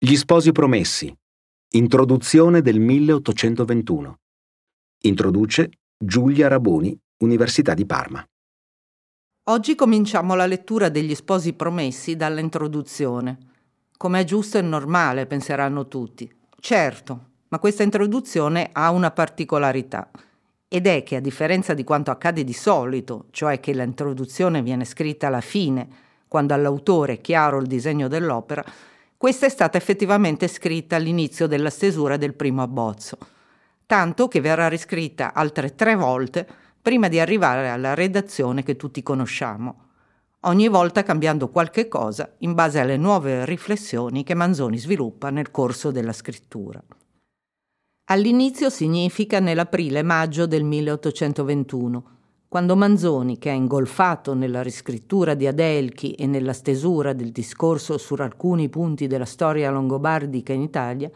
Gli sposi promessi. Introduzione del 1821. Introduce Giulia Raboni, Università di Parma. Oggi cominciamo la lettura degli sposi promessi dall'introduzione. Come è giusto e normale, penseranno tutti. Certo, ma questa introduzione ha una particolarità ed è che a differenza di quanto accade di solito, cioè che l'introduzione viene scritta alla fine, quando all'autore è chiaro il disegno dell'opera, questa è stata effettivamente scritta all'inizio della stesura del primo abbozzo, tanto che verrà riscritta altre tre volte prima di arrivare alla redazione che tutti conosciamo, ogni volta cambiando qualche cosa in base alle nuove riflessioni che Manzoni sviluppa nel corso della scrittura. All'inizio significa nell'aprile-maggio del 1821, quando Manzoni, che è ingolfato nella riscrittura di Adelchi e nella stesura del discorso su alcuni punti della storia longobardica in Italia,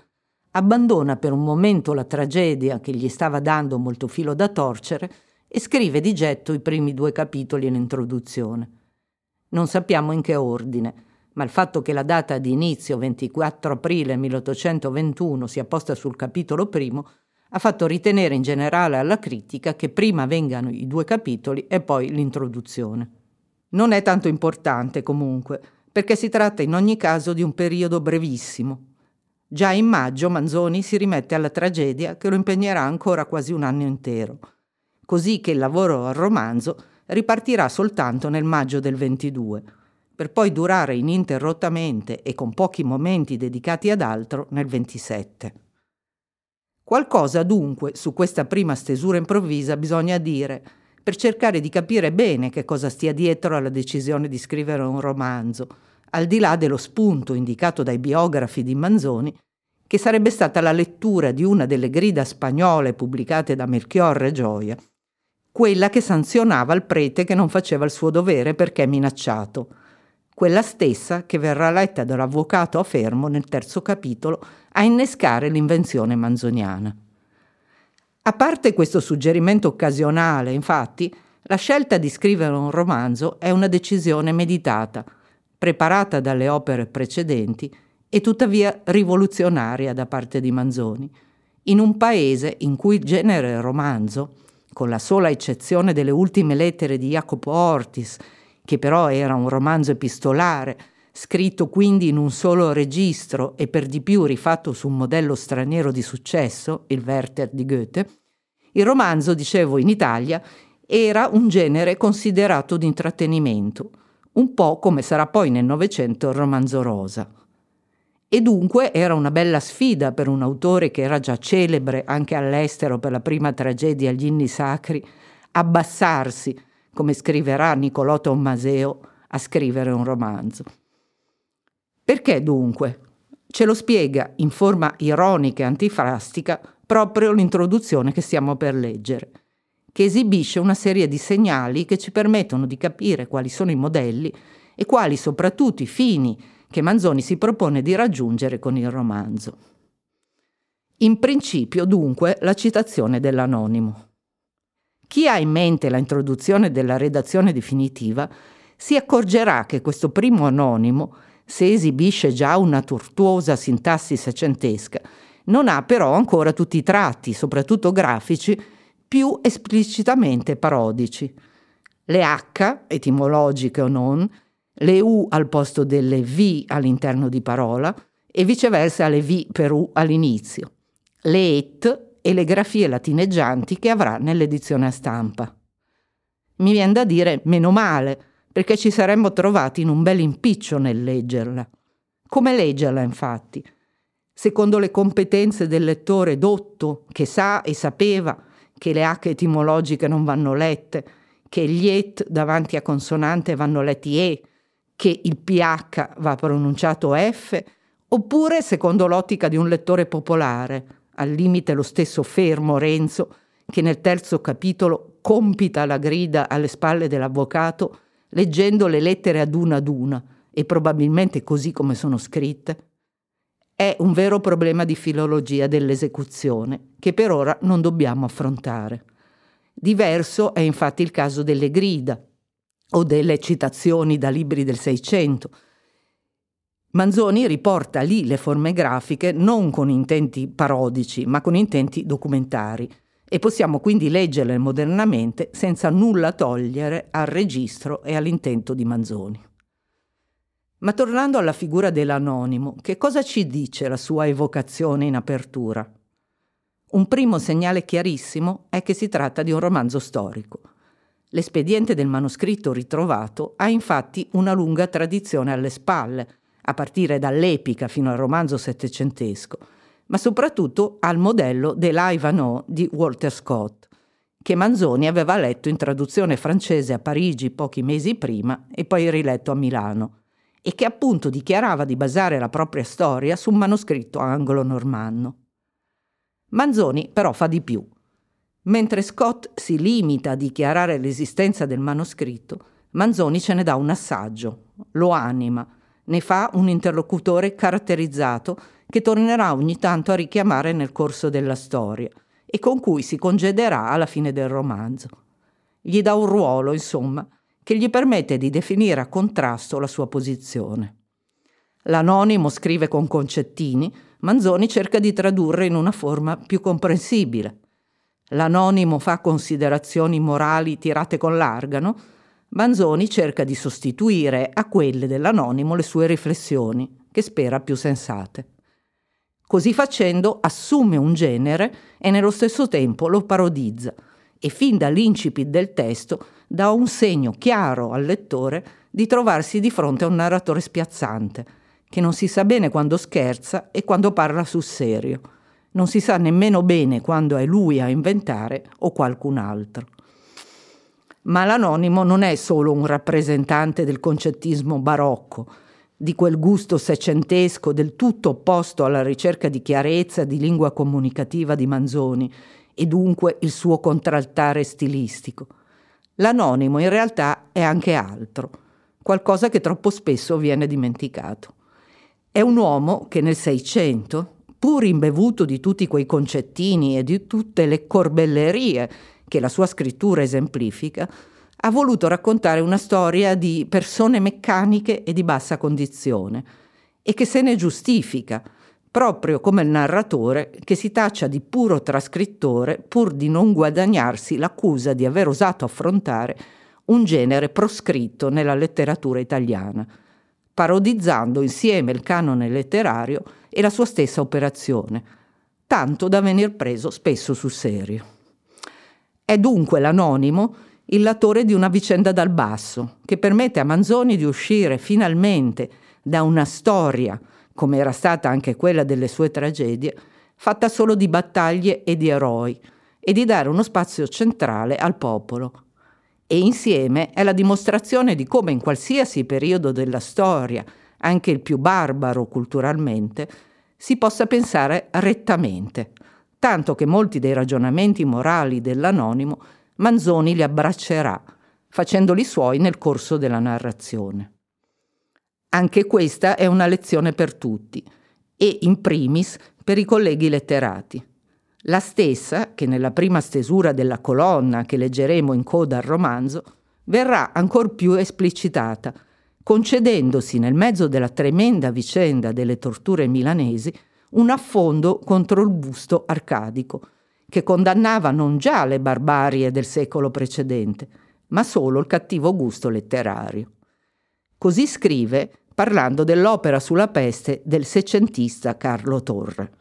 abbandona per un momento la tragedia che gli stava dando molto filo da torcere e scrive di getto i primi due capitoli in introduzione. Non sappiamo in che ordine, ma il fatto che la data di inizio 24 aprile 1821 sia posta sul capitolo primo ha fatto ritenere in generale alla critica che prima vengano i due capitoli e poi l'introduzione. Non è tanto importante comunque, perché si tratta in ogni caso di un periodo brevissimo. Già in maggio Manzoni si rimette alla tragedia che lo impegnerà ancora quasi un anno intero, così che il lavoro al romanzo ripartirà soltanto nel maggio del 22, per poi durare ininterrottamente e con pochi momenti dedicati ad altro nel 27. Qualcosa dunque su questa prima stesura improvvisa bisogna dire, per cercare di capire bene che cosa stia dietro alla decisione di scrivere un romanzo, al di là dello spunto indicato dai biografi di Manzoni, che sarebbe stata la lettura di una delle grida spagnole pubblicate da Melchiorre Gioia, quella che sanzionava il prete che non faceva il suo dovere perché minacciato, quella stessa che verrà letta dall'avvocato a Fermo nel terzo capitolo a innescare l'invenzione manzoniana. A parte questo suggerimento occasionale, infatti, la scelta di scrivere un romanzo è una decisione meditata, preparata dalle opere precedenti e tuttavia rivoluzionaria da parte di Manzoni, in un paese in cui il genere romanzo, con la sola eccezione delle ultime lettere di Jacopo Ortis, che però era un romanzo epistolare, scritto quindi in un solo registro e per di più rifatto su un modello straniero di successo, il Werther di Goethe, il romanzo, dicevo, in Italia era un genere considerato di intrattenimento, un po' come sarà poi nel Novecento il romanzo rosa. E dunque era una bella sfida per un autore che era già celebre anche all'estero per la prima tragedia Gli inni sacri, abbassarsi, come scriverà Niccolò Tommaseo, a scrivere un romanzo. Perché dunque? Ce lo spiega in forma ironica e antifrastica proprio l'introduzione che stiamo per leggere, che esibisce una serie di segnali che ci permettono di capire quali sono i modelli e quali soprattutto i fini che Manzoni si propone di raggiungere con il romanzo. In principio, dunque, la citazione dell'anonimo. Chi ha in mente la introduzione della redazione definitiva si accorgerà che questo primo anonimo se esibisce già una tortuosa sintassi secentesca, non ha però ancora tutti i tratti, soprattutto grafici, più esplicitamente parodici. Le H, etimologiche o non, le U al posto delle V all'interno di parola e viceversa le V per U all'inizio, le ET e le grafie latineggianti che avrà nell'edizione a stampa. Mi viene da dire meno male, perché ci saremmo trovati in un bel impiccio nel leggerla. Come leggerla, infatti? Secondo le competenze del lettore dotto, che sa e sapeva che le H etimologiche non vanno lette, che gli et davanti a consonante vanno letti E, che il PH va pronunciato F, oppure secondo l'ottica di un lettore popolare, al limite lo stesso fermo Renzo, che nel terzo capitolo compita la grida alle spalle dell'avvocato leggendo le lettere ad una ad una, e probabilmente così come sono scritte, è un vero problema di filologia dell'esecuzione che per ora non dobbiamo affrontare. Diverso è infatti il caso delle grida o delle citazioni da libri del Seicento. Manzoni riporta lì le forme grafiche non con intenti parodici, ma con intenti documentari e possiamo quindi leggerle modernamente senza nulla togliere al registro e all'intento di Manzoni. Ma tornando alla figura dell'anonimo, che cosa ci dice la sua evocazione in apertura? Un primo segnale chiarissimo è che si tratta di un romanzo storico. L'espediente del manoscritto ritrovato ha infatti una lunga tradizione alle spalle, a partire dall'epica fino al romanzo settecentesco, ma soprattutto al modello de l'Ivanhoe di Walter Scott, che Manzoni aveva letto in traduzione francese a Parigi pochi mesi prima e poi riletto a Milano, e che appunto dichiarava di basare la propria storia su un manoscritto anglo-normanno. Manzoni però fa di più. Mentre Scott si limita a dichiarare l'esistenza del manoscritto, Manzoni ce ne dà un assaggio, lo anima, ne fa un interlocutore caratterizzato che tornerà ogni tanto a richiamare nel corso della storia e con cui si congederà alla fine del romanzo. Gli dà un ruolo, insomma, che gli permette di definire a contrasto la sua posizione. L'anonimo scrive con concettini, Manzoni cerca di tradurre in una forma più comprensibile. L'anonimo fa considerazioni morali tirate con l'argano, Manzoni cerca di sostituire a quelle dell'anonimo le sue riflessioni, che spera più sensate. Così facendo assume un genere e nello stesso tempo lo parodizza e fin dall'incipit del testo dà un segno chiaro al lettore di trovarsi di fronte a un narratore spiazzante, che non si sa bene quando scherza e quando parla sul serio. Non si sa nemmeno bene quando è lui a inventare o qualcun altro. Ma l'anonimo non è solo un rappresentante del concettismo barocco, di quel gusto seicentesco del tutto opposto alla ricerca di chiarezza di lingua comunicativa di Manzoni e dunque il suo contraltare stilistico. L'anonimo in realtà è anche altro, qualcosa che troppo spesso viene dimenticato. È un uomo che nel Seicento, pur imbevuto di tutti quei concettini e di tutte le corbellerie che la sua scrittura esemplifica, ha voluto raccontare una storia di persone meccaniche e di bassa condizione e che se ne giustifica, proprio come il narratore che si taccia di puro trascrittore pur di non guadagnarsi l'accusa di aver osato affrontare un genere proscritto nella letteratura italiana, parodizzando insieme il canone letterario e la sua stessa operazione, tanto da venir preso spesso sul serio. È dunque l'anonimo il latore di una vicenda dal basso, che permette a Manzoni di uscire finalmente da una storia come era stata anche quella delle sue tragedie, fatta solo di battaglie e di eroi, e di dare uno spazio centrale al popolo. E insieme è la dimostrazione di come in qualsiasi periodo della storia, anche il più barbaro culturalmente, si possa pensare rettamente, tanto che molti dei ragionamenti morali dell'anonimo Manzoni li abbraccerà, facendoli suoi nel corso della narrazione. Anche questa è una lezione per tutti e in primis per i colleghi letterati. La stessa, che nella prima stesura della colonna che leggeremo in coda al romanzo, verrà ancor più esplicitata, concedendosi nel mezzo della tremenda vicenda delle torture milanesi un affondo contro il busto arcadico, che condannava non già le barbarie del secolo precedente, ma solo il cattivo gusto letterario. Così scrive parlando dell'opera sulla peste del seicentista Carlo Torre.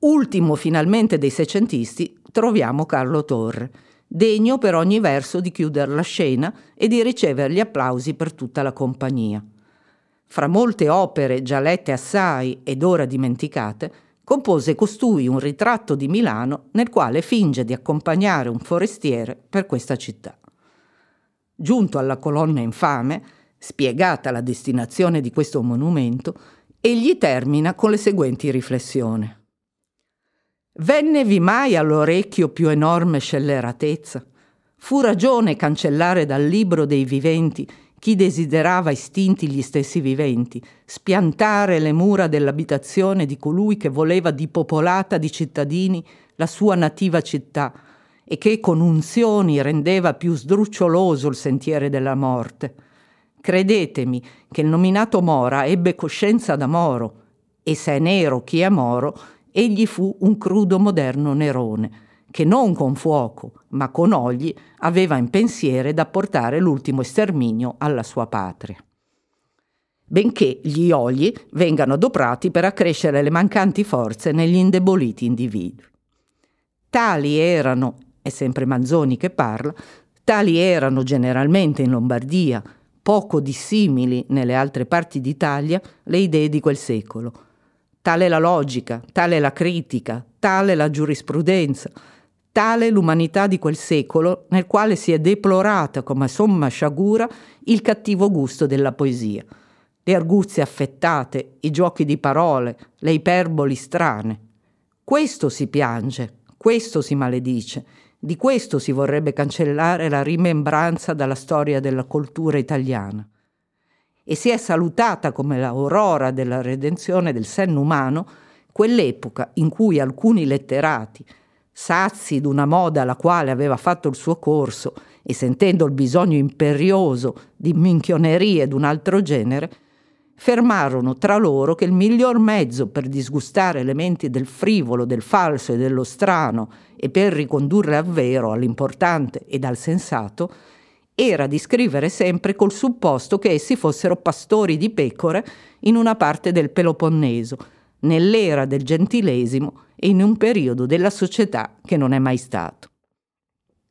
Ultimo finalmente dei seicentisti troviamo Carlo Torre, degno per ogni verso di chiudere la scena e di ricevere gli applausi per tutta la compagnia. Fra molte opere già lette assai ed ora dimenticate, compose costui un ritratto di Milano nel quale finge di accompagnare un forestiere per questa città. Giunto alla colonna infame, Spiegata la destinazione di questo monumento, egli termina con le seguenti riflessioni. Vennevi mai all'orecchio più enorme scelleratezza? Fu ragione cancellare dal libro dei viventi chi desiderava istinti gli stessi viventi, spiantare le mura dell'abitazione di colui che voleva dipopolata di cittadini la sua nativa città e che con unzioni rendeva più sdruccioloso il sentiere della morte. Credetemi che il nominato Mora ebbe coscienza da Moro, e se è nero chi è Moro, egli fu un crudo moderno Nerone, che non con fuoco, ma con ogli aveva in pensiere da portare l'ultimo esterminio alla sua patria. Benché gli ogli vengano adoprati per accrescere le mancanti forze negli indeboliti individui. Tali erano, è sempre Manzoni che parla, tali erano generalmente in Lombardia, poco dissimili nelle altre parti d'Italia le idee di quel secolo. Tale la logica, tale la critica, tale la giurisprudenza, tale l'umanità di quel secolo nel quale si è deplorata come somma sciagura il cattivo gusto della poesia, le arguzie affettate, i giochi di parole, le iperboli strane. Questo si piange, questo si maledice, di questo si vorrebbe cancellare la rimembranza dalla storia della cultura italiana. E si è salutata come l'aurora della redenzione del senno umano quell'epoca in cui alcuni letterati, sazi d'una moda alla quale aveva fatto il suo corso e sentendo il bisogno imperioso di minchionerie d'un altro genere, fermarono tra loro che il miglior mezzo per disgustare le menti del frivolo, del falso e dello strano e per ricondurre al vero, all'importante ed al sensato, era di scrivere sempre col supposto che essi fossero pastori di pecore in una parte del Peloponneso, nell'era del gentilesimo in un periodo della società che non è mai stato.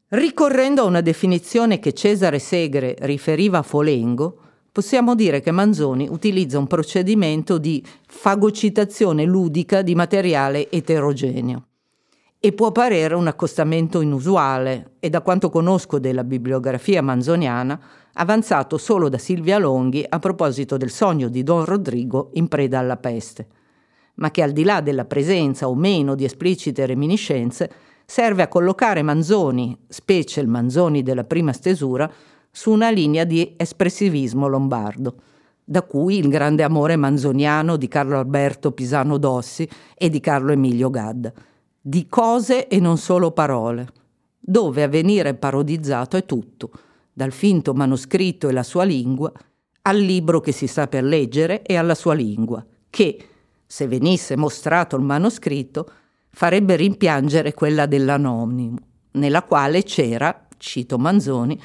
Ricorrendo a una definizione che Cesare Segre riferiva a Folengo, possiamo dire che Manzoni utilizza un procedimento di fagocitazione ludica di materiale eterogeneo e può parere un accostamento inusuale e da quanto conosco della bibliografia manzoniana avanzato solo da Silvia Longhi a proposito del sogno di Don Rodrigo in preda alla peste, ma che al di là della presenza o meno di esplicite reminiscenze serve a collocare Manzoni, specie il Manzoni della prima stesura, su una linea di espressivismo lombardo, da cui il grande amore manzoniano di Carlo Alberto Pisano Dossi e di Carlo Emilio Gadda, di cose e non solo parole, dove a venire parodizzato è tutto, dal finto manoscritto e la sua lingua, al libro che si sta per leggere e alla sua lingua, che, se venisse mostrato il manoscritto, farebbe rimpiangere quella dell'anonimo, nella quale c'era, cito Manzoni,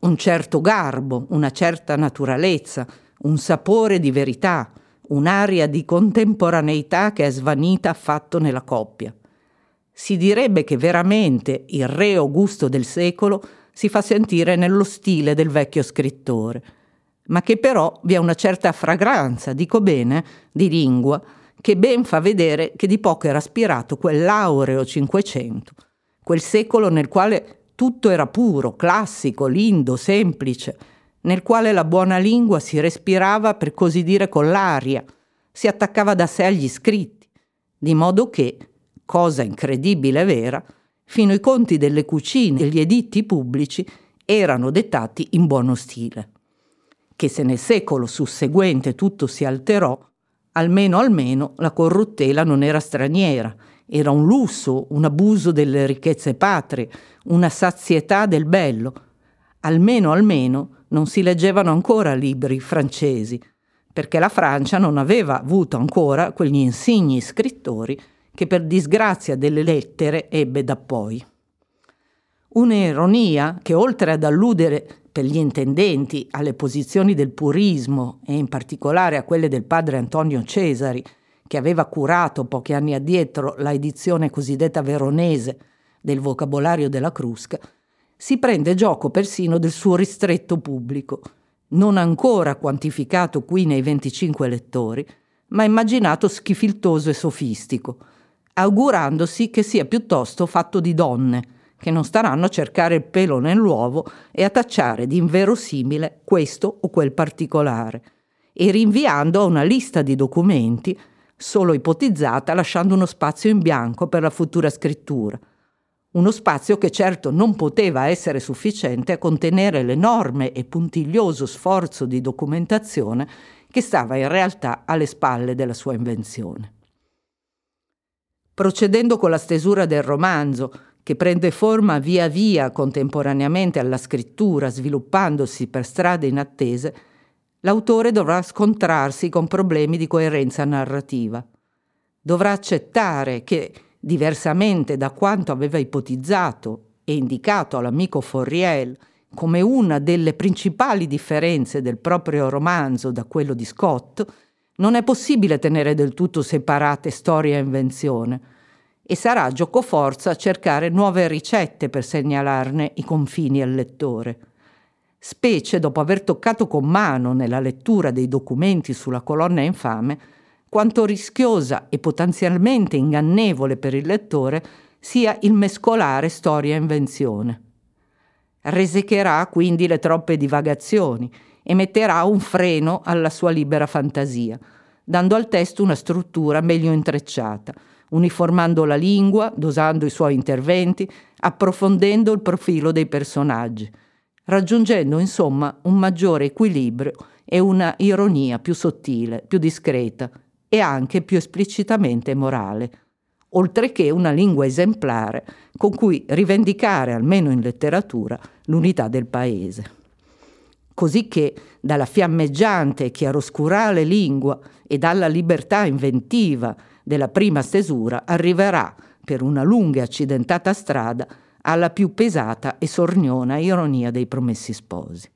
un certo garbo, una certa naturalezza, un sapore di verità, un'aria di contemporaneità che è svanita affatto nella coppia. Si direbbe che veramente il re Augusto del secolo si fa sentire nello stile del vecchio scrittore, ma che però vi è una certa fragranza, dico bene, di lingua, che ben fa vedere che di poco era aspirato quell'aureo Cinquecento, quel secolo nel quale tutto era puro, classico, lindo, semplice, nel quale la buona lingua si respirava per così dire con l'aria, si attaccava da sé agli scritti, di modo che, cosa incredibile vera, fino i conti delle cucine e gli editti pubblici erano dettati in buono stile. Che se nel secolo susseguente tutto si alterò, almeno almeno la corruttela non era straniera, era un lusso, un abuso delle ricchezze patrie, una sazietà del bello. Almeno, almeno, non si leggevano ancora libri francesi, perché la Francia non aveva avuto ancora quegli insigni scrittori che per disgrazia delle lettere ebbe da poi. Un'ironia che oltre ad alludere per gli intendenti alle posizioni del purismo e in particolare a quelle del padre Antonio Cesari, che aveva curato pochi anni addietro la edizione cosiddetta veronese del vocabolario della Crusca, si prende gioco persino del suo ristretto pubblico, non ancora quantificato qui nei 25 lettori, ma immaginato schifiltoso e sofistico, augurandosi che sia piuttosto fatto di donne, che non staranno a cercare il pelo nell'uovo e a tacciare di inverosimile questo o quel particolare, e rinviando a una lista di documenti solo ipotizzata, lasciando uno spazio in bianco per la futura scrittura. Uno spazio che certo non poteva essere sufficiente a contenere l'enorme e puntiglioso sforzo di documentazione che stava in realtà alle spalle della sua invenzione. Procedendo con la stesura del romanzo, che prende forma via via contemporaneamente alla scrittura, sviluppandosi per strade inattese, l'autore dovrà scontrarsi con problemi di coerenza narrativa. Dovrà accettare che, diversamente da quanto aveva ipotizzato e indicato all'amico Forriel come una delle principali differenze del proprio romanzo da quello di Scott, non è possibile tenere del tutto separate storia e invenzione, e sarà giocoforza cercare nuove ricette per segnalarne i confini al lettore. Specie dopo aver toccato con mano nella lettura dei documenti sulla colonna infame quanto rischiosa e potenzialmente ingannevole per il lettore sia il mescolare storia e invenzione. Resecherà quindi le troppe divagazioni e metterà un freno alla sua libera fantasia, dando al testo una struttura meglio intrecciata, uniformando la lingua, dosando i suoi interventi, approfondendo il profilo dei personaggi, raggiungendo insomma un maggiore equilibrio e una ironia più sottile, più discreta e anche più esplicitamente morale oltre che una lingua esemplare con cui rivendicare, almeno in letteratura, l'unità del paese. Così che dalla fiammeggiante e chiaroscurale lingua e dalla libertà inventiva della prima stesura arriverà, per una lunga e accidentata strada, alla più pesata e sorniona ironia dei promessi sposi.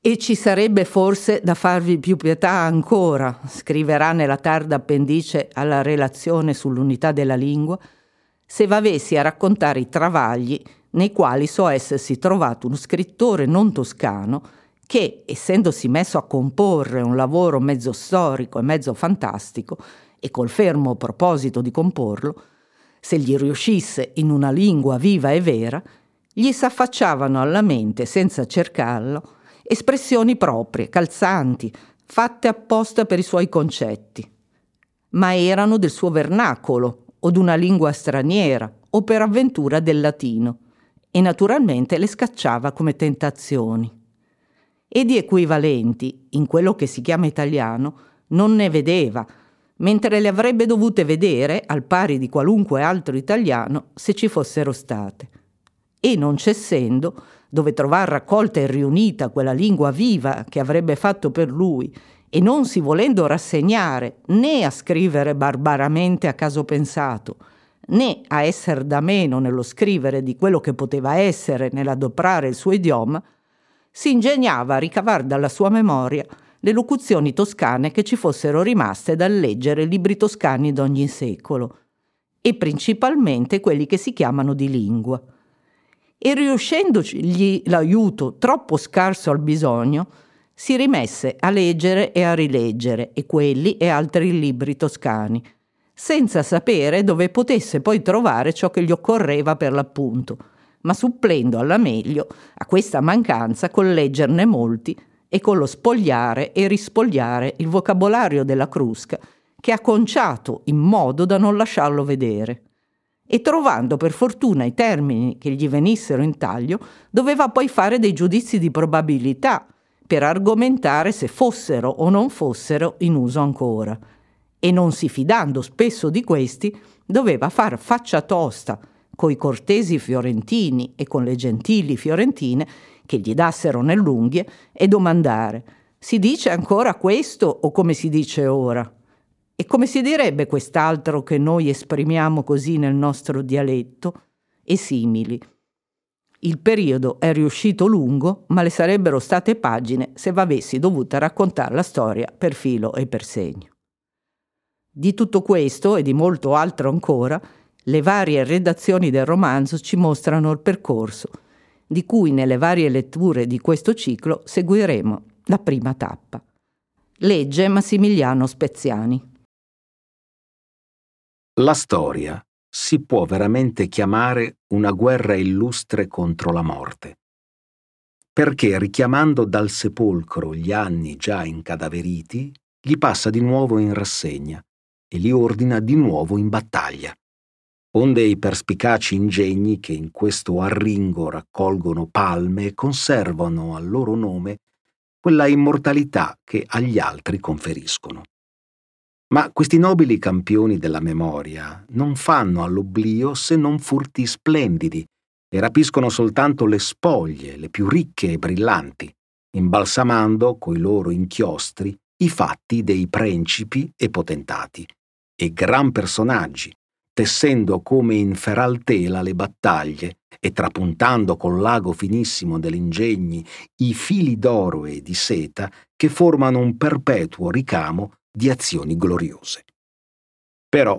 E ci sarebbe forse da farvi più pietà ancora, scriverà nella tarda appendice alla relazione sull'unità della lingua, se v'avessi a raccontare i travagli nei quali so essersi trovato uno scrittore non toscano che, essendosi messo a comporre un lavoro mezzo storico e mezzo fantastico, e col fermo proposito di comporlo, se gli riuscisse in una lingua viva e vera, gli s'affacciavano alla mente, senza cercarlo, espressioni proprie, calzanti, fatte apposta per i suoi concetti. Ma erano del suo vernacolo o d'una lingua straniera o per avventura del latino e naturalmente le scacciava come tentazioni. E di equivalenti, in quello che si chiama italiano, non ne vedeva, mentre le avrebbe dovute vedere al pari di qualunque altro italiano se ci fossero state. E non cessendo, dove trovar raccolta e riunita quella lingua viva che avrebbe fatto per lui, e non si volendo rassegnare né a scrivere barbaramente a caso pensato, né a essere da meno nello scrivere di quello che poteva essere nell'adoprare il suo idioma, si ingegnava a ricavar dalla sua memoria le locuzioni toscane che ci fossero rimaste dal leggere libri toscani d'ogni secolo, e principalmente quelli che si chiamano di lingua. E riuscendogli l'aiuto troppo scarso al bisogno, si rimesse a leggere e a rileggere e quelli e altri libri toscani, senza sapere dove potesse poi trovare ciò che gli occorreva per l'appunto, ma supplendo alla meglio a questa mancanza col leggerne molti e con lo spogliare e rispogliare il vocabolario della Crusca, che ha conciato in modo da non lasciarlo vedere e trovando per fortuna i termini che gli venissero in taglio, doveva poi fare dei giudizi di probabilità per argomentare se fossero o non fossero in uso ancora. E non si fidando spesso di questi, doveva far faccia tosta coi cortesi fiorentini e con le gentili fiorentine che gli dassero nell'unghie e domandare si dice ancora questo o come si dice ora? E come si direbbe quest'altro che noi esprimiamo così nel nostro dialetto? E simili. Il periodo è riuscito lungo, ma le sarebbero state pagine se v'avessi dovuta raccontare la storia per filo e per segno. Di tutto questo e di molto altro ancora, le varie redazioni del romanzo ci mostrano il percorso, di cui nelle varie letture di questo ciclo seguiremo la prima tappa. Legge Massimiliano Speziani. La storia si può veramente chiamare una guerra illustre contro la morte, perché richiamando dal sepolcro gli anni già incadaveriti, gli passa di nuovo in rassegna e li ordina di nuovo in battaglia. Onde i perspicaci ingegni che in questo arringo raccolgono palme conservano al loro nome quella immortalità che agli altri conferiscono. Ma questi nobili campioni della memoria non fanno all'oblio se non furti splendidi e rapiscono soltanto le spoglie, le più ricche e brillanti. imbalsamando coi loro inchiostri i fatti dei principi e potentati, e gran personaggi, tessendo come in feral tela le battaglie e trapuntando col lago finissimo dell'ingegni i fili d'oro e di seta che formano un perpetuo ricamo di azioni gloriose. Però,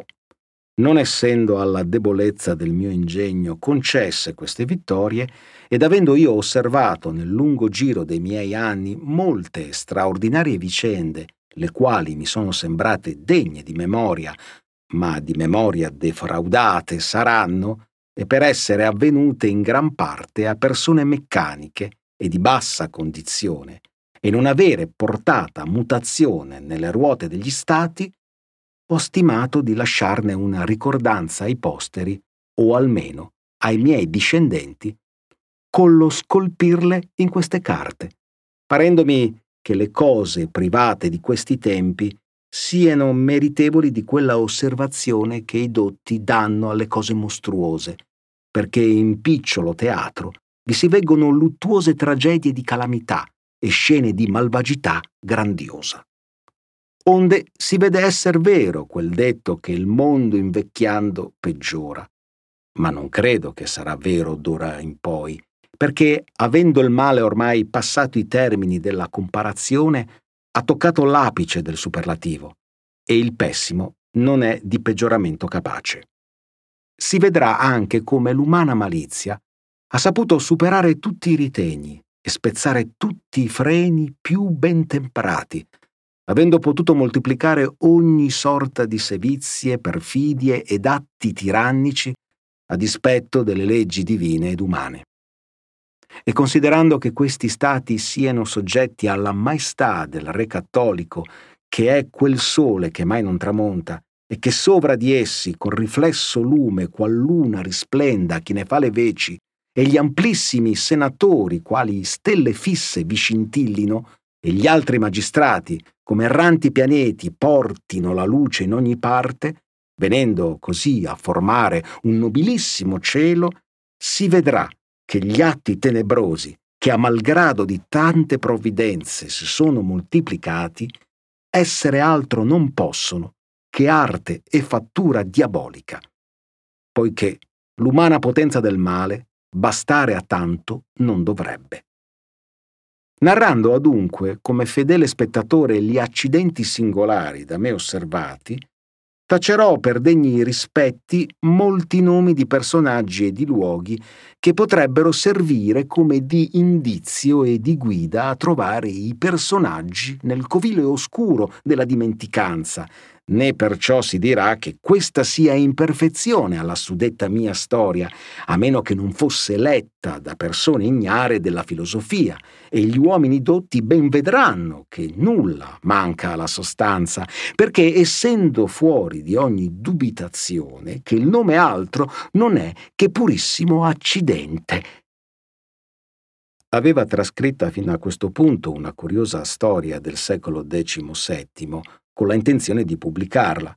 non essendo alla debolezza del mio ingegno concesse queste vittorie, ed avendo io osservato nel lungo giro dei miei anni molte straordinarie vicende, le quali mi sono sembrate degne di memoria, ma di memoria defraudate saranno, e per essere avvenute in gran parte a persone meccaniche e di bassa condizione, e non avere portata mutazione nelle ruote degli stati, ho stimato di lasciarne una ricordanza ai posteri, o almeno ai miei discendenti, con lo scolpirle in queste carte, parendomi che le cose private di questi tempi siano meritevoli di quella osservazione che i dotti danno alle cose mostruose, perché in picciolo teatro vi si veggono luttuose tragedie di calamità e scene di malvagità grandiosa. Onde si vede esser vero quel detto che il mondo invecchiando peggiora, ma non credo che sarà vero d'ora in poi, perché avendo il male ormai passato i termini della comparazione, ha toccato l'apice del superlativo e il pessimo non è di peggioramento capace. Si vedrà anche come l'umana malizia ha saputo superare tutti i ritegni e spezzare tutti i freni più ben temperati, avendo potuto moltiplicare ogni sorta di sevizie, perfidie ed atti tirannici a dispetto delle leggi divine ed umane e considerando che questi stati siano soggetti alla maestà del Re cattolico, che è quel sole che mai non tramonta, e che sovra di essi col riflesso lume qual luna risplenda chi ne fa le veci, e gli amplissimi senatori quali stelle fisse vi scintillino, e gli altri magistrati, come erranti pianeti, portino la luce in ogni parte, venendo così a formare un nobilissimo cielo, si vedrà che gli atti tenebrosi, che a malgrado di tante provvidenze si sono moltiplicati, essere altro non possono che arte e fattura diabolica, poiché l'umana potenza del male bastare a tanto non dovrebbe. Narrando adunque come fedele spettatore gli accidenti singolari da me osservati, tacerò per degni rispetti molti nomi di personaggi e di luoghi che potrebbero servire come di indizio e di guida a trovare i personaggi nel covile oscuro della dimenticanza, né perciò si dirà che questa sia imperfezione alla suddetta mia storia, a meno che non fosse letta da persone ignare della filosofia, e gli uomini dotti ben vedranno che nulla manca alla sostanza, perché essendo fuori di ogni dubitazione che il nome altro non è che purissimo accidente. Aveva trascritta fino a questo punto una curiosa storia del secolo XVII con la intenzione di pubblicarla,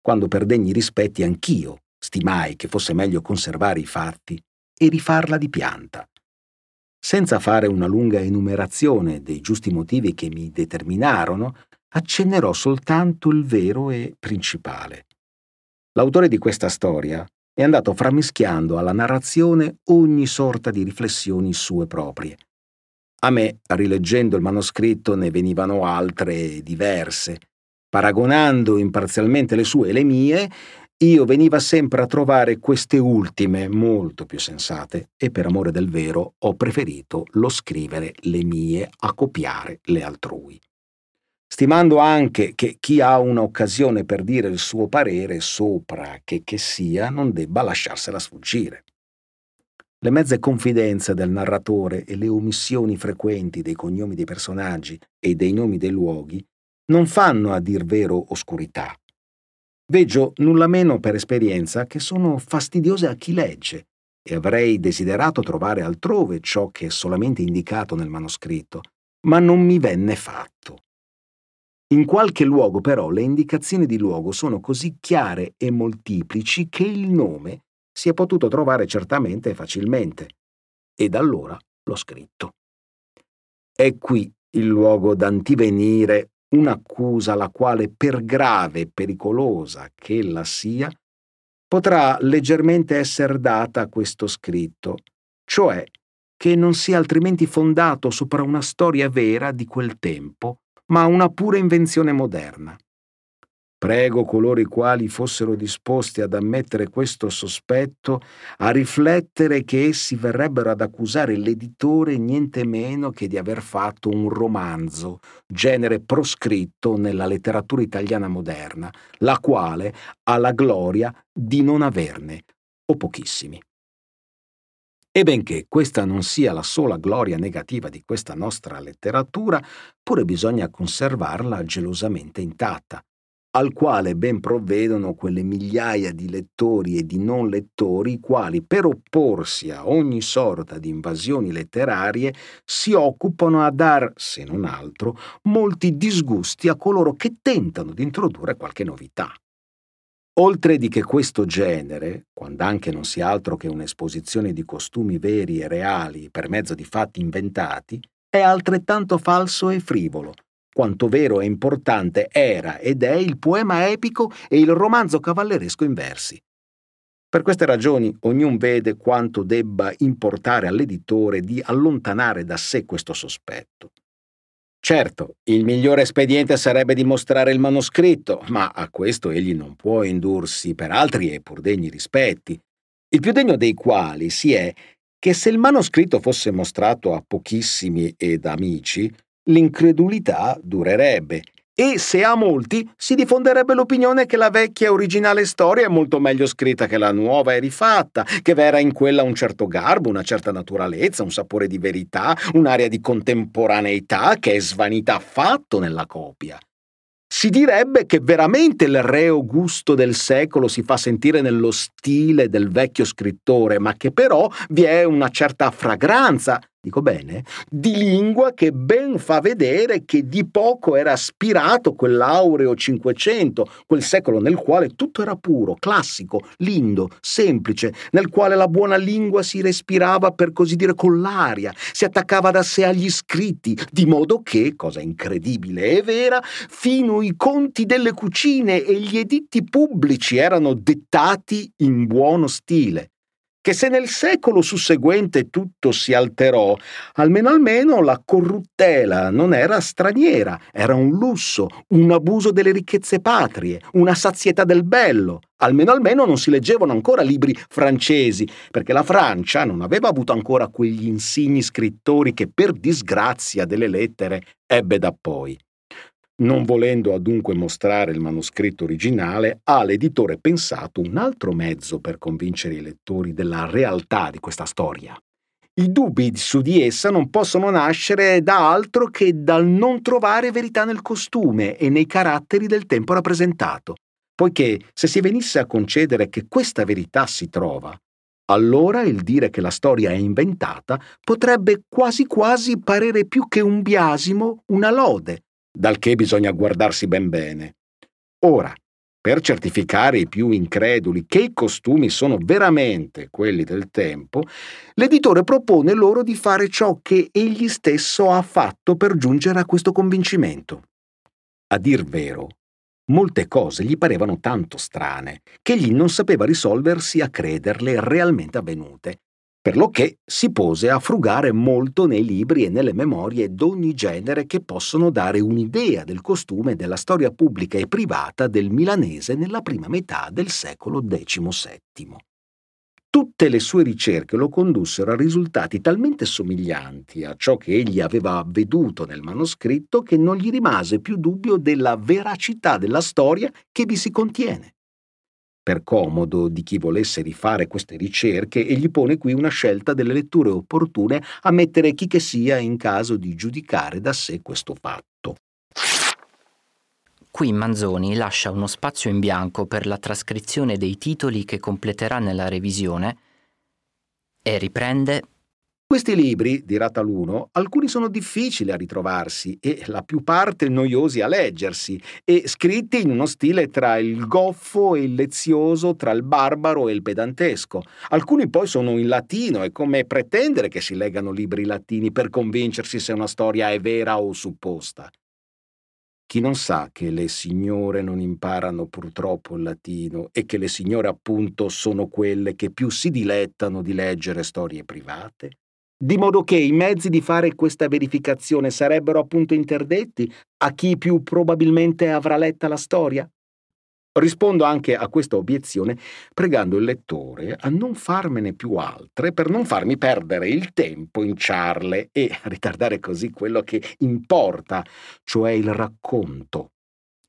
quando per degni rispetti anch'io stimai che fosse meglio conservare i fatti e rifarla di pianta. Senza fare una lunga enumerazione dei giusti motivi che mi determinarono, accennerò soltanto il vero e principale. L'autore di questa storia è andato frammischiando alla narrazione ogni sorta di riflessioni sue proprie. A me, rileggendo il manoscritto, ne venivano altre diverse, Paragonando imparzialmente le sue e le mie, io veniva sempre a trovare queste ultime molto più sensate e per amore del vero ho preferito lo scrivere le mie a copiare le altrui. Stimando anche che chi ha un'occasione per dire il suo parere sopra che che sia non debba lasciarsela sfuggire. Le mezze confidenze del narratore e le omissioni frequenti dei cognomi dei personaggi e dei nomi dei luoghi non fanno a dir vero oscurità. Veggio nulla meno per esperienza che sono fastidiose a chi legge e avrei desiderato trovare altrove ciò che è solamente indicato nel manoscritto, ma non mi venne fatto. In qualche luogo però le indicazioni di luogo sono così chiare e moltiplici che il nome si è potuto trovare certamente e facilmente, ed allora l'ho scritto. È qui il luogo d'antivenire un'accusa la quale, per grave e pericolosa che ella sia, potrà leggermente essere data a questo scritto, cioè che non sia altrimenti fondato sopra una storia vera di quel tempo, ma una pura invenzione moderna. Prego coloro i quali fossero disposti ad ammettere questo sospetto a riflettere che essi verrebbero ad accusare l'editore niente meno che di aver fatto un romanzo, genere proscritto nella letteratura italiana moderna, la quale ha la gloria di non averne, o pochissimi. E benché questa non sia la sola gloria negativa di questa nostra letteratura, pure bisogna conservarla gelosamente intatta al quale ben provvedono quelle migliaia di lettori e di non lettori i quali, per opporsi a ogni sorta di invasioni letterarie, si occupano a dar, se non altro, molti disgusti a coloro che tentano di introdurre qualche novità. Oltre di che questo genere, quando anche non sia altro che un'esposizione di costumi veri e reali per mezzo di fatti inventati, è altrettanto falso e frivolo, quanto vero e importante era ed è il poema epico e il romanzo cavalleresco in versi. Per queste ragioni ognuno vede quanto debba importare all'editore di allontanare da sé questo sospetto. Certo, il migliore espediente sarebbe dimostrare il manoscritto, ma a questo egli non può indursi per altri e pur degni rispetti, il più degno dei quali si è che se il manoscritto fosse mostrato a pochissimi ed amici, l'incredulità durerebbe e se a molti si diffonderebbe l'opinione che la vecchia originale storia è molto meglio scritta che la nuova e rifatta, che vera in quella un certo garbo, una certa naturalezza, un sapore di verità, un'aria di contemporaneità che è svanita affatto nella copia. Si direbbe che veramente il reo gusto del secolo si fa sentire nello stile del vecchio scrittore, ma che però vi è una certa fragranza, dico bene, di lingua che ben fa vedere che di poco era aspirato quell'aureo Cinquecento, quel secolo nel quale tutto era puro, classico, lindo, semplice, nel quale la buona lingua si respirava per così dire con l'aria, si attaccava da sé agli scritti, di modo che, cosa incredibile e vera, fino i conti delle cucine e gli editti pubblici erano dettati in buono stile che se nel secolo susseguente tutto si alterò, almeno almeno la corruttela non era straniera, era un lusso, un abuso delle ricchezze patrie, una sazietà del bello. Almeno almeno non si leggevano ancora libri francesi, perché la Francia non aveva avuto ancora quegli insigni scrittori che per disgrazia delle lettere ebbe da poi. Non volendo adunque mostrare il manoscritto originale, ha l'editore pensato un altro mezzo per convincere i lettori della realtà di questa storia. I dubbi su di essa non possono nascere da altro che dal non trovare verità nel costume e nei caratteri del tempo rappresentato, poiché se si venisse a concedere che questa verità si trova, allora il dire che la storia è inventata potrebbe quasi quasi parere più che un biasimo una lode, dal che bisogna guardarsi ben bene. Ora, per certificare i più increduli che i costumi sono veramente quelli del tempo, l'editore propone loro di fare ciò che egli stesso ha fatto per giungere a questo convincimento. A dir vero, molte cose gli parevano tanto strane che egli non sapeva risolversi a crederle realmente avvenute per lo che si pose a frugare molto nei libri e nelle memorie d'ogni genere che possono dare un'idea del costume e della storia pubblica e privata del milanese nella prima metà del secolo XVII. Tutte le sue ricerche lo condussero a risultati talmente somiglianti a ciò che egli aveva veduto nel manoscritto che non gli rimase più dubbio della veracità della storia che vi si contiene per comodo di chi volesse rifare queste ricerche e gli pone qui una scelta delle letture opportune a mettere chi che sia in caso di giudicare da sé questo fatto. Qui Manzoni lascia uno spazio in bianco per la trascrizione dei titoli che completerà nella revisione e riprende Questi libri, dirà taluno, alcuni sono difficili a ritrovarsi e la più parte noiosi a leggersi e scritti in uno stile tra il goffo e il lezioso, tra il barbaro e il pedantesco. Alcuni poi sono in latino e come pretendere che si leggano libri latini per convincersi se una storia è vera o supposta. Chi non sa che le signore non imparano purtroppo il latino e che le signore appunto sono quelle che più si dilettano di leggere storie private? Di modo che i mezzi di fare questa verificazione sarebbero appunto interdetti a chi più probabilmente avrà letta la storia? Rispondo anche a questa obiezione pregando il lettore a non farmene più altre per non farmi perdere il tempo in ciarle e ritardare così quello che importa, cioè il racconto.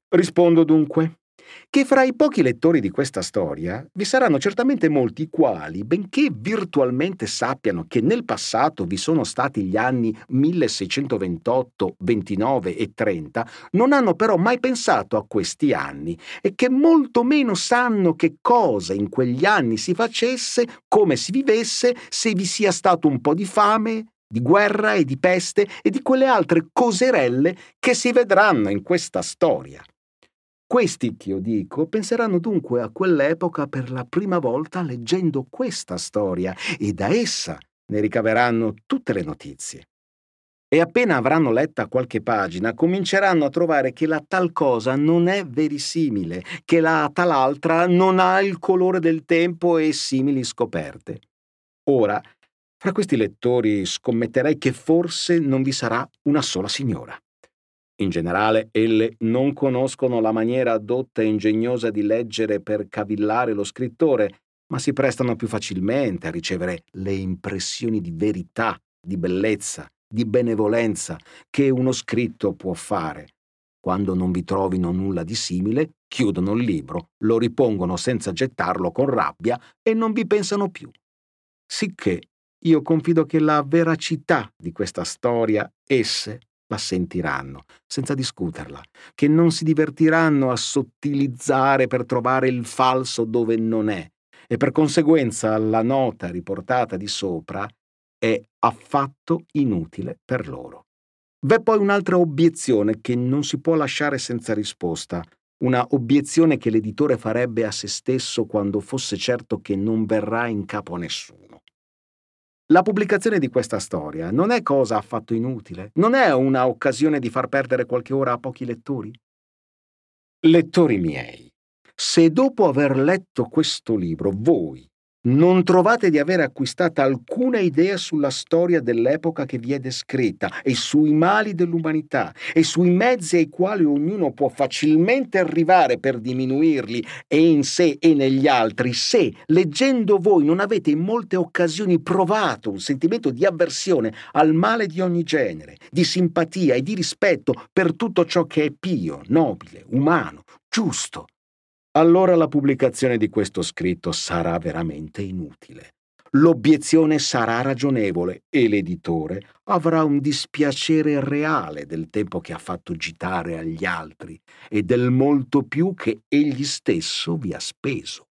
Rispondo dunque che fra i pochi lettori di questa storia vi saranno certamente molti i quali, benché virtualmente sappiano che nel passato vi sono stati gli anni 1628, 29 e 30, non hanno però mai pensato a questi anni e che molto meno sanno che cosa in quegli anni si facesse, come si vivesse, se vi sia stato un po' di fame, di guerra e di peste e di quelle altre coserelle che si vedranno in questa storia. Questi, che io dico, penseranno dunque a quell'epoca per la prima volta leggendo questa storia e da essa ne ricaveranno tutte le notizie. E appena avranno letta qualche pagina, cominceranno a trovare che la tal cosa non è verisimile, che la tal altra non ha il colore del tempo e simili scoperte. Ora, fra questi lettori scommetterei che forse non vi sarà una sola signora. In generale, elle non conoscono la maniera adotta e ingegnosa di leggere per cavillare lo scrittore, ma si prestano più facilmente a ricevere le impressioni di verità, di bellezza, di benevolenza che uno scritto può fare. Quando non vi trovino nulla di simile, chiudono il libro, lo ripongono senza gettarlo con rabbia e non vi pensano più. Sicché io confido che la veracità di questa storia esse la sentiranno, senza discuterla, che non si divertiranno a sottilizzare per trovare il falso dove non è, e per conseguenza la nota riportata di sopra è affatto inutile per loro. V'è poi un'altra obiezione che non si può lasciare senza risposta, una obiezione che l'editore farebbe a se stesso quando fosse certo che non verrà in capo a nessuno. La pubblicazione di questa storia non è cosa affatto inutile, non è una occasione di far perdere qualche ora a pochi lettori? Lettori miei, se dopo aver letto questo libro voi non trovate di aver acquistata alcuna idea sulla storia dell'epoca che vi è descritta e sui mali dell'umanità e sui mezzi ai quali ognuno può facilmente arrivare per diminuirli e in sé e negli altri, se leggendo voi non avete in molte occasioni provato un sentimento di avversione al male di ogni genere, di simpatia e di rispetto per tutto ciò che è pio, nobile, umano, giusto, allora la pubblicazione di questo scritto sarà veramente inutile. L'obiezione sarà ragionevole e l'editore avrà un dispiacere reale del tempo che ha fatto gitare agli altri e del molto più che egli stesso vi ha speso.